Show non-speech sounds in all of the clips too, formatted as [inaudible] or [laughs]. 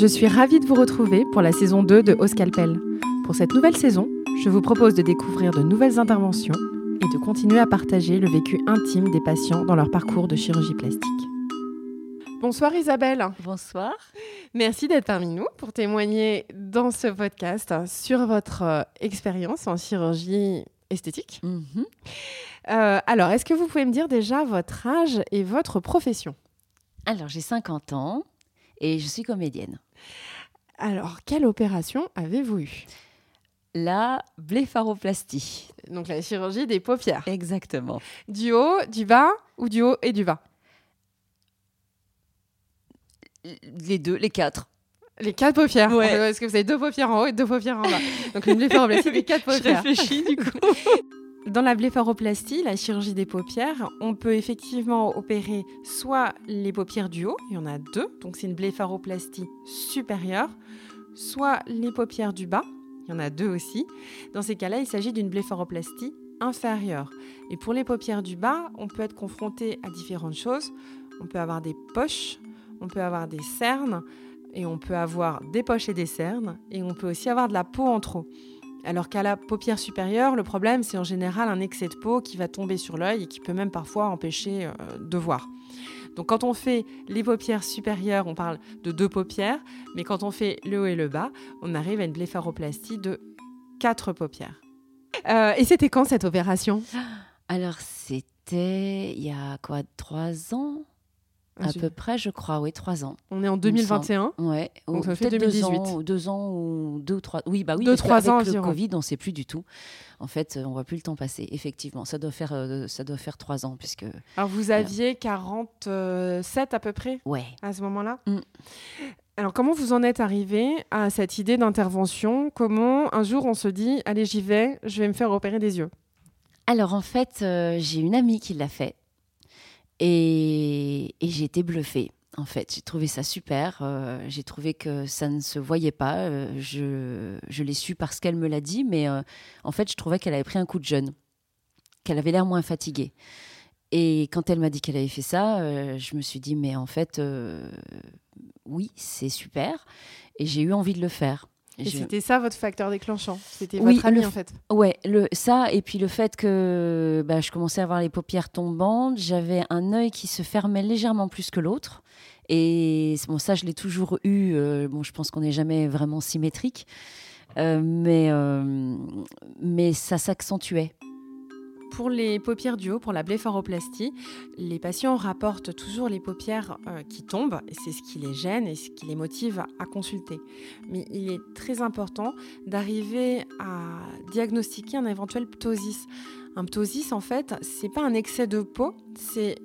Je suis ravie de vous retrouver pour la saison 2 de Au Scalpel. Pour cette nouvelle saison, je vous propose de découvrir de nouvelles interventions et de continuer à partager le vécu intime des patients dans leur parcours de chirurgie plastique. Bonsoir Isabelle. Bonsoir. Merci d'être parmi nous pour témoigner dans ce podcast sur votre euh, expérience en chirurgie esthétique. Mhm. Euh, alors, est-ce que vous pouvez me dire déjà votre âge et votre profession? Alors, j'ai 50 ans et je suis comédienne. Alors, quelle opération avez-vous eue? La blépharoplastie. Donc, la chirurgie des paupières. Exactement. Du haut, du bas ou du haut et du bas? Les deux, les quatre. Les quatre paupières. Ouais. Est-ce que vous avez deux paupières en haut et deux paupières en bas? Donc, une [laughs] blépharoplastie des quatre Je paupières. réfléchis du coup. [laughs] Dans la blépharoplastie, la chirurgie des paupières, on peut effectivement opérer soit les paupières du haut, il y en a deux, donc c'est une blépharoplastie supérieure, soit les paupières du bas, il y en a deux aussi. Dans ces cas-là, il s'agit d'une blépharoplastie inférieure. Et pour les paupières du bas, on peut être confronté à différentes choses. On peut avoir des poches, on peut avoir des cernes, et on peut avoir des poches et des cernes, et on peut aussi avoir de la peau en trop. Alors qu'à la paupière supérieure, le problème, c'est en général un excès de peau qui va tomber sur l'œil et qui peut même parfois empêcher euh, de voir. Donc quand on fait les paupières supérieures, on parle de deux paupières, mais quand on fait le haut et le bas, on arrive à une blépharoplastie de quatre paupières. Euh, et c'était quand cette opération? Alors, c'était il y a quoi, trois ans? À peu près, je crois, oui, trois ans. On est en 2021. Ouais. Donc, ça fait peut-être 2018. Deux ans, deux ans ou deux ou trois. Oui, bah oui. Deux, trois qu'avec ans le environ. Covid, on ne sait plus du tout. En fait, on voit plus le temps passer. Effectivement, ça doit faire, euh, ça doit faire trois ans puisque. Alors vous aviez 47 à peu près Ouais. à ce moment-là Mm. Alors, comment vous en êtes arrivé à cette idée d'intervention? Comment un jour on se dit, allez, j'y vais, je vais me faire opérer des yeux Alors en fait, euh, j'ai une amie qui l'a fait et, j'ai été bluffée. En fait, j'ai trouvé ça super. euh, j'ai trouvé que ça ne se voyait pas. euh, je je l'ai su parce qu'elle me l'a dit, mais euh, en fait, je trouvais qu'elle avait pris un coup de jeûne, qu'elle avait l'air moins fatiguée. Et quand elle m'a dit qu'elle avait fait ça, je me suis dit, mais en fait, oui, c'est super. Et j'ai eu envie de le faire. Et Je- c'était ça votre facteur déclenchant? C'était Oui, votre ami le en fait? Ouais, le, ça, et puis le fait que bah, je commençais à avoir les paupières tombantes, j'avais un œil qui se fermait légèrement plus que l'autre. Et bon, ça, je l'ai toujours eu. euh, bon, je pense qu'on n'est jamais vraiment symétrique. Euh, mais, euh, mais ça s'accentuait. Pour les paupières du haut, pour la blépharoplastie, les patients rapportent toujours les paupières euh, qui tombent, c'est ce qui les gêne et ce qui les motive à, à consulter. Mais il est très important d'arriver à diagnostiquer un éventuel ptosis. Un ptosis, en fait, c'est pas un excès de peau, c'est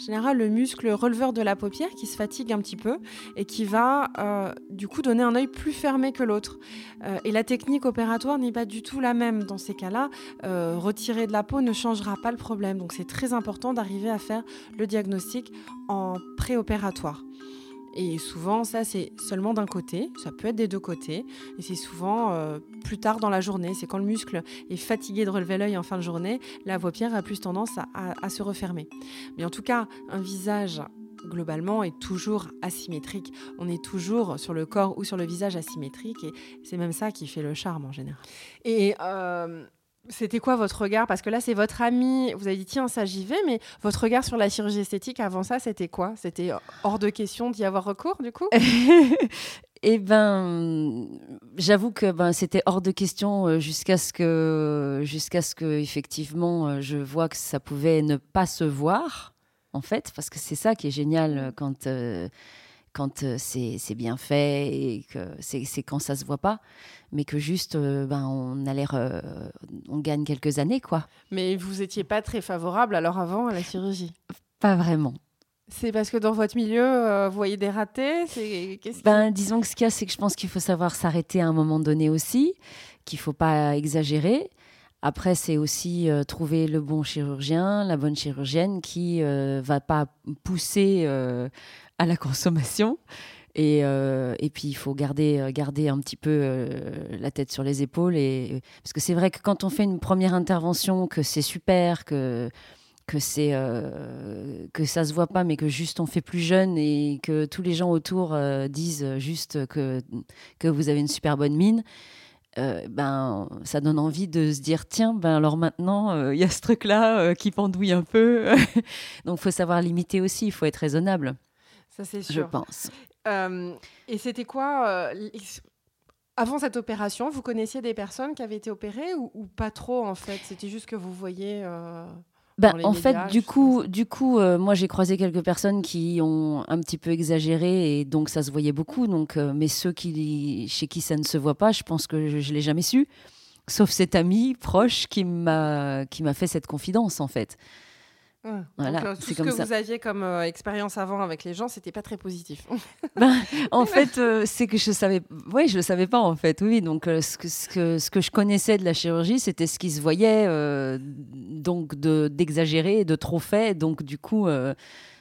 en général le muscle releveur de la paupière qui se fatigue un petit peu et qui va euh, du coup donner un œil plus fermé que l'autre. Euh, et la technique opératoire n'est pas du tout la même dans ces cas-là euh, retirer de la peau ne changera pas le problème. Donc c'est très important d'arriver à faire le diagnostic en préopératoire. Et souvent, ça, c'est seulement d'un côté, ça peut être des deux côtés, et c'est souvent euh, plus tard dans la journée. C'est quand le muscle est fatigué de relever l'œil en fin de journée, la paupière a plus tendance à, se refermer. Mais en tout cas, un visage, globalement, est toujours asymétrique. On est toujours sur le corps ou sur le visage asymétrique, et c'est même ça qui fait le charme en général. Et euh, c'était quoi votre regard? Parce que là, c'est votre ami, vous avez dit tiens, ça j'y vais, mais votre regard sur la chirurgie esthétique avant ça, c'était quoi? C'était hors de question d'y avoir recours du coup? [laughs] Eh ben, j'avoue que ben, c'était hors de question euh, jusqu'à ce que, jusqu'à ce que effectivement, euh, je vois que ça pouvait ne pas se voir, en fait, parce que c'est ça qui est génial euh, quand, quand euh, c'est bien fait et que c'est quand ça se voit pas, mais que juste, euh, ben, on a l'air, euh, on gagne quelques années, quoi. Mais vous étiez pas très favorable alors avant à la chirurgie? Pas vraiment. C'est parce que dans votre milieu, euh, vous voyez des ratés? Ben, disons que ce qu'il y a, c'est que je pense qu'il faut savoir s'arrêter à un moment donné aussi, qu'il faut pas exagérer. Après, c'est aussi euh, trouver le bon chirurgien, la bonne chirurgienne qui euh, va pas pousser à la consommation. Et, euh, et puis, il faut garder, euh, garder un petit peu euh, la tête sur les épaules. Et, parce que c'est vrai que quand on fait une première intervention, que c'est super, que, que c'est que ça se voit pas, mais que juste on fait plus jeune et que tous les gens autour disent juste que que vous avez une super bonne mine. ben, ça donne envie de se dire tiens, ben alors maintenant il y a ce truc-là qui pendouille un peu, [laughs] donc faut savoir limiter aussi, il faut être raisonnable. Ça c'est sûr. Je pense. et c'était quoi avant cette opération, vous connaissiez des personnes qui avaient été opérées ou, pas trop en fait? C'était juste que vous voyez. Euh, bah, en fait, du coup, du coup, euh, moi j'ai croisé quelques personnes qui ont un petit peu exagéré et donc ça se voyait beaucoup. Donc, euh, mais ceux qui, chez qui ça ne se voit pas, je pense que je, ne l'ai jamais su, sauf cet ami proche qui m'a qui m'a fait cette confidence en fait. Voilà, euh, tout ce que vous aviez comme euh, expérience avant avec les gens, c'était pas très positif. [laughs] Ben, en fait, euh, c'est que je savais, oui, je le savais pas en fait. Oui, donc ce, que, ce, que, ce, que, je connaissais de la chirurgie, c'était ce qui se voyait, donc d'exagérer, de, trop fait, donc du coup.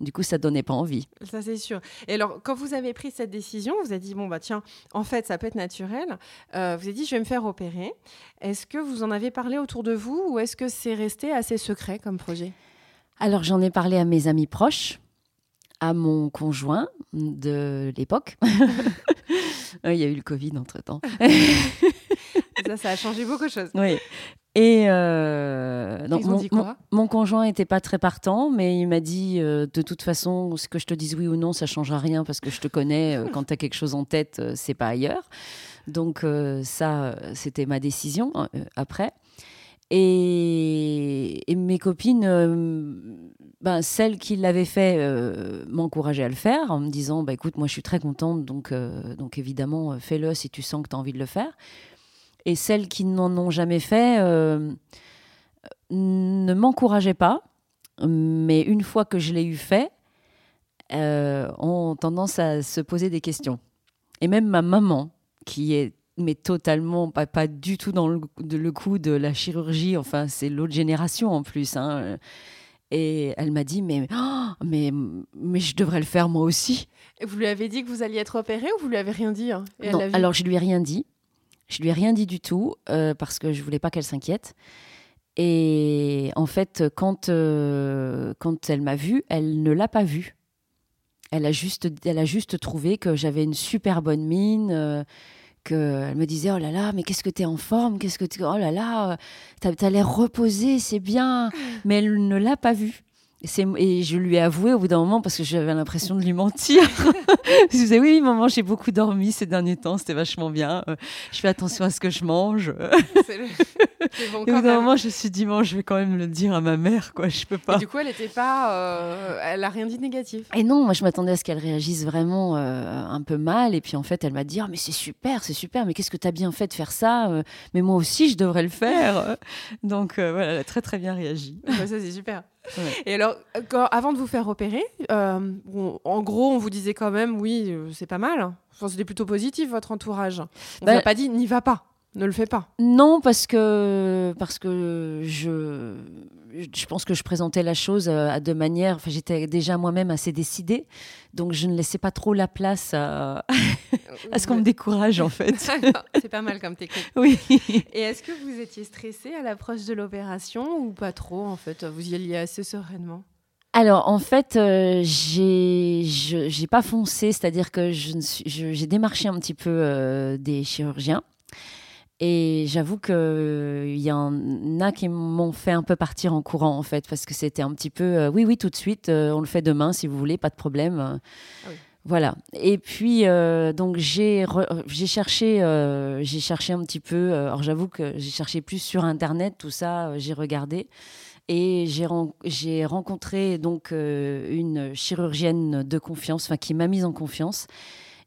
du coup, ça donnait pas envie. Ça, c'est sûr. Et alors, quand vous avez pris cette décision, vous avez dit, bon, bah tiens, en fait, ça peut être naturel. vous avez dit, je vais me faire opérer. Est-ce que vous en avez parlé autour de vous ou est-ce que c'est resté assez secret comme projet? Alors j'en ai parlé à mes amis proches, à mon conjoint de l'époque. [laughs] Il y a eu le Covid entre-temps. [laughs] ça, ça a changé beaucoup de choses. Oui. Et euh, donc, mon, mon, conjoint n'était pas très partant, mais il m'a dit euh, de toute façon, ce que je te dise oui ou non, ça changera rien parce que je te connais. Euh, quand tu as quelque chose en tête, c'est pas ailleurs. Donc ça, c'était ma décision après. Et, mes copines, euh, ben, celles qui l'avaient fait, euh, m'encourageaient à le faire en me disant bah, écoute, moi je suis très contente, donc, euh, donc évidemment, fais-le si tu sens que tu as envie de le faire. Et celles qui n'en ont jamais fait ne m'encourageaient pas, mais une fois que je l'ai eu fait, ont tendance à se poser des questions. Et même ma maman, qui est mais totalement pas, pas du tout dans le, le coup de la chirurgie. Enfin, c'est l'autre génération en plus. Hein. Et elle m'a dit mais, oh, mais mais je devrais le faire moi aussi. Et vous lui avez dit que vous alliez être opérée ou vous lui avez rien dit hein? Non, alors je lui ai rien dit. Je lui ai rien dit du tout euh, parce que je voulais pas qu'elle s'inquiète. Et en fait, quand euh, quand elle m'a vue, elle ne l'a pas vue. Elle a juste elle a juste trouvé que j'avais une super bonne mine. Euh, qu'elle me disait oh là là mais qu'est-ce que tu es en forme qu'est-ce que tu oh là là t'as as, l'air reposé c'est bien. Mais elle ne l'a pas vu et je lui ai avoué au bout d'un moment parce que j'avais l'impression de lui mentir. [laughs] je disais oui, maman, j'ai beaucoup dormi ces derniers temps, c'était vachement bien. Euh, je fais attention à ce que je mange. [laughs] et au bout d'un moment, je me suis dit bon, je vais quand même le dire à ma mère, quoi. Je peux pas. Et du coup, elle était pas, euh, elle a rien dit de négatif. Et non, moi, je m'attendais à ce qu'elle réagisse vraiment euh, un peu mal. Et puis en fait, elle m'a dit oh, mais c'est super, c'est super. Mais qu'est-ce que tu as bien fait de faire ça Mais moi aussi, je devrais le faire. [laughs] Donc voilà, elle a très très bien réagi. ça c'est super. Et alors, avant de vous faire opérer, euh, en gros, on vous disait quand même, oui, euh, c'est pas mal. Enfin, C'était plutôt positif, votre entourage. On bah, pas dit, n'y va pas. Ne le fais pas. Non, parce que, parce que je, je pense que je présentais la chose euh, à de manière. Enfin, j'étais déjà moi-même assez décidée, donc je ne laissais pas trop la place à, [laughs] à ce qu'on me décourage, en fait. [laughs] C'est pas mal comme technique. Oui. Et est-ce que vous étiez stressée à l'approche de l'opération ou pas trop, en fait? Vous y alliez assez sereinement? Alors en fait, euh, j'ai j'ai pas foncé, c'est-à-dire que j'ai démarché un petit peu euh, des chirurgiens et j'avoue qu'il euh, y en a qui m'ont fait un peu partir en courant, en fait, parce que c'était un petit peu euh, oui, oui, tout de suite, euh, on le fait demain si vous voulez, pas de problème. Ah voilà. Et puis, donc, j'ai cherché, j'ai cherché un petit peu. alors, j'avoue que j'ai cherché plus sur Internet, tout ça, j'ai regardé. Et j'ai rencontré donc une chirurgienne de confiance, enfin, qui m'a mise en confiance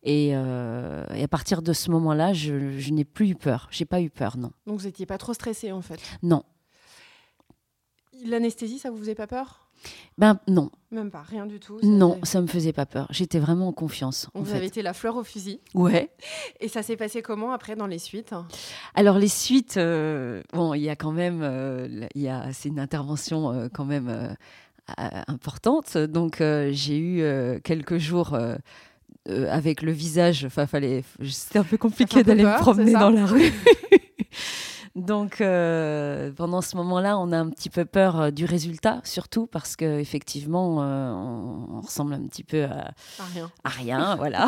euh, et, à partir de ce moment-là, je, n'ai plus eu peur. J'ai pas eu peur, non. Donc vous n'étiez pas trop stressée en fait? Non. L'anesthésie, ça vous faisait pas peur? Ben non. Même pas, rien du tout. non, ça me faisait pas peur. J'étais vraiment en confiance. vous avez été la fleur au fusil? Ouais. Et ça s'est passé comment après dans les suites? Alors les suites, euh, bon, il y a quand même, euh, il y a, c'est une intervention quand même importante. Donc j'ai eu quelques jours euh, avec le visage. Enfin, fallait. C'était un peu compliqué d'aller me promener dans la rue. [laughs] [laughs] Donc, euh, pendant ce moment-là, on a un petit peu peur euh, du résultat, surtout parce qu'effectivement, euh, on, ressemble un petit peu à, rien. À rien [laughs] voilà.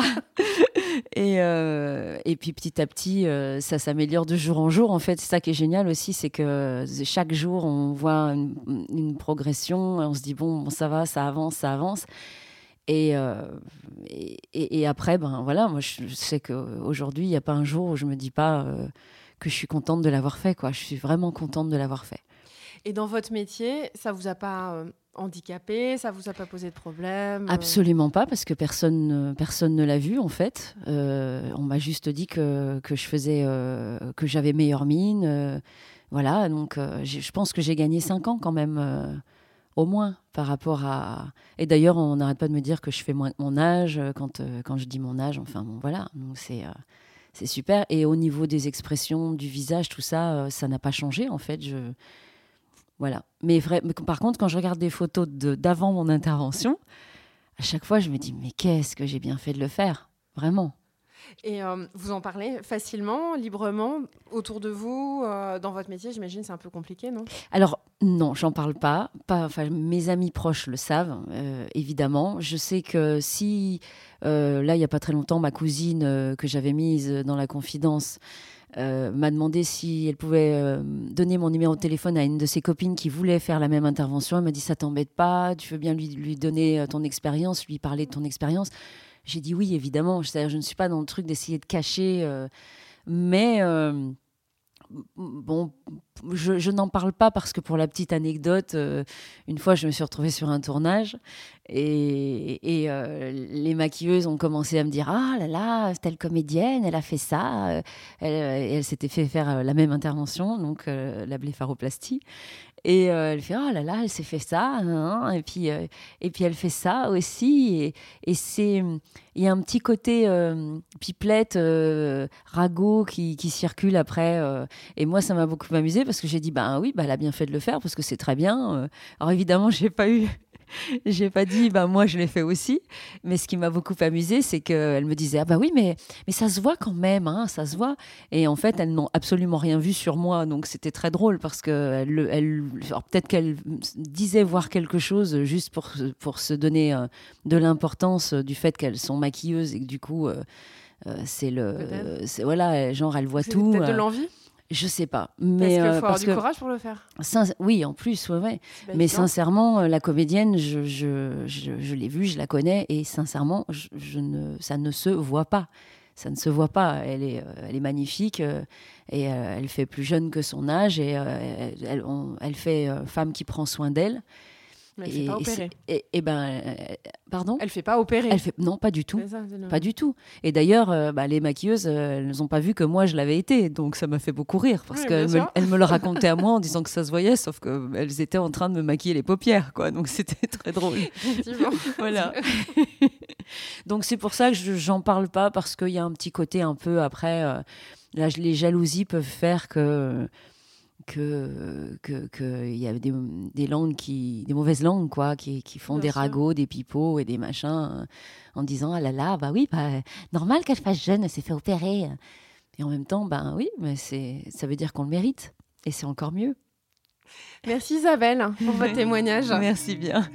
et, et puis, petit à petit, ça s'améliore de jour en jour. En fait, c'est ça qui est génial aussi, c'est que chaque jour, on voit une, progression. On se dit, bon, ça va, ça avance, ça avance. Et, et, et, après, ben voilà, moi je sais qu'aujourd'hui, il n'y a pas un jour où je me dis pas que je suis contente de l'avoir fait. Quoi. Je suis vraiment contente de l'avoir fait. Et dans votre métier, ça vous a pas euh, handicapé? Ça vous a pas posé de problème euh? Absolument pas, parce que personne, personne ne l'a vu en fait. Euh, on m'a juste dit que, que je faisais, que j'avais meilleure mine. voilà, donc je pense que j'ai gagné 5 ans quand même au moins par rapport à. Et d'ailleurs, on n'arrête pas de me dire que je fais moins mon âge quand, quand je dis mon âge. Enfin, bon, voilà. Donc, c'est c'est super. Et au niveau des expressions, du visage, tout ça, euh, ça n'a pas changé en fait. Je... Voilà. Mais, vrai, par contre, quand je regarde des photos d'avant mon intervention, à chaque fois, je me dis, mais qu'est-ce que j'ai bien fait de le faire Vraiment. Et euh, vous en parlez facilement, librement, autour de vous, euh, dans votre métier, j'imagine c'est un peu compliqué, non? Alors non, j'en parle pas. pas enfin, mes amis proches le savent, euh, évidemment. Je sais que si, là, il n'y a pas très longtemps, ma cousine que j'avais mise dans la confidence m'a demandé si elle pouvait donner mon numéro de téléphone à une de ses copines qui voulait faire la même intervention. Elle m'a dit ça t'embête pas, tu veux bien lui, lui donner ton expérience, lui parler de ton expérience. J'ai dit oui, évidemment. Je, je ne suis pas dans le truc d'essayer de cacher. Euh, mais euh, bon, je, n'en parle pas parce que pour la petite anecdote, euh, une fois, je me suis retrouvée sur un tournage et, les maquilleuses ont commencé à me dire Ah là là, telle comédienne, elle a fait ça. Elle, elle s'était fait faire la même intervention, donc la blépharoplastie. Et euh, elle fait oh là là, elle s'est fait ça, hein, hein. et puis euh, et puis elle fait ça aussi. Et, et c'est il y a un petit côté euh, pipelette, ragot qui, qui, circule après. et moi, ça m'a beaucoup amusé parce que j'ai dit ben oui, bah, elle a bien fait de le faire parce que c'est très bien. Alors évidemment, j'ai pas eu [laughs] j'ai pas dit, bah moi je l'ai fait aussi. Mais ce qui m'a beaucoup amusé, c'est qu'elle me disait, ah bah oui, mais, mais ça se voit quand même, hein, ça se voit. Et en fait, elles n'ont absolument rien vu sur moi. Donc c'était très drôle parce que elle, elle, peut-être qu'elle disait voir quelque chose juste pour, pour se donner euh, de l'importance du fait qu'elles sont maquilleuses et que du coup, euh, euh, c'est le. voilà, genre, elle voit tout. Peut-être de l'envie je sais pas. Mais, parce qu'il faut avoir du courage pour le faire. Oui, en plus, ouais, ouais. Mais sincèrement, euh, la comédienne, je, je, je, l'ai vue, je la connais, et sincèrement, je, ne, ça ne se voit pas. Ça ne se voit pas. Elle est, euh, elle est magnifique euh, et elle fait plus jeune que son âge et elle, elle, fait femme qui prend soin d'elle. Mais elle ne fait pas opérer. Et, et, ben, euh, pardon Elle fait pas opérer. Elle fait non, pas du tout, pas du tout. Et d'ailleurs, euh, bah, les maquilleuses, euh, elles n'ont pas vu que moi je l'avais été, donc ça m'a fait beaucoup rire parce qu'elles me, le [laughs] racontaient à moi en disant que ça se voyait, sauf qu'elles étaient en train de me maquiller les paupières, quoi. Donc [laughs] c'était très drôle. [laughs] voilà. donc c'est pour ça que j'en parle pas parce qu'il y a un petit côté un peu après. là, les jalousies peuvent faire que que qu'il y a des, des, langues qui des mauvaises langues quoi qui, qui font des ragots des pipeaux et des machins en disant ah là là bah oui bah, normal qu'elle fasse jeune elle s'est fait opérer. Et en même temps ben oui mais c'est ça veut dire qu'on le mérite et c'est encore mieux. Merci Isabelle pour votre [laughs] témoignage. Merci bien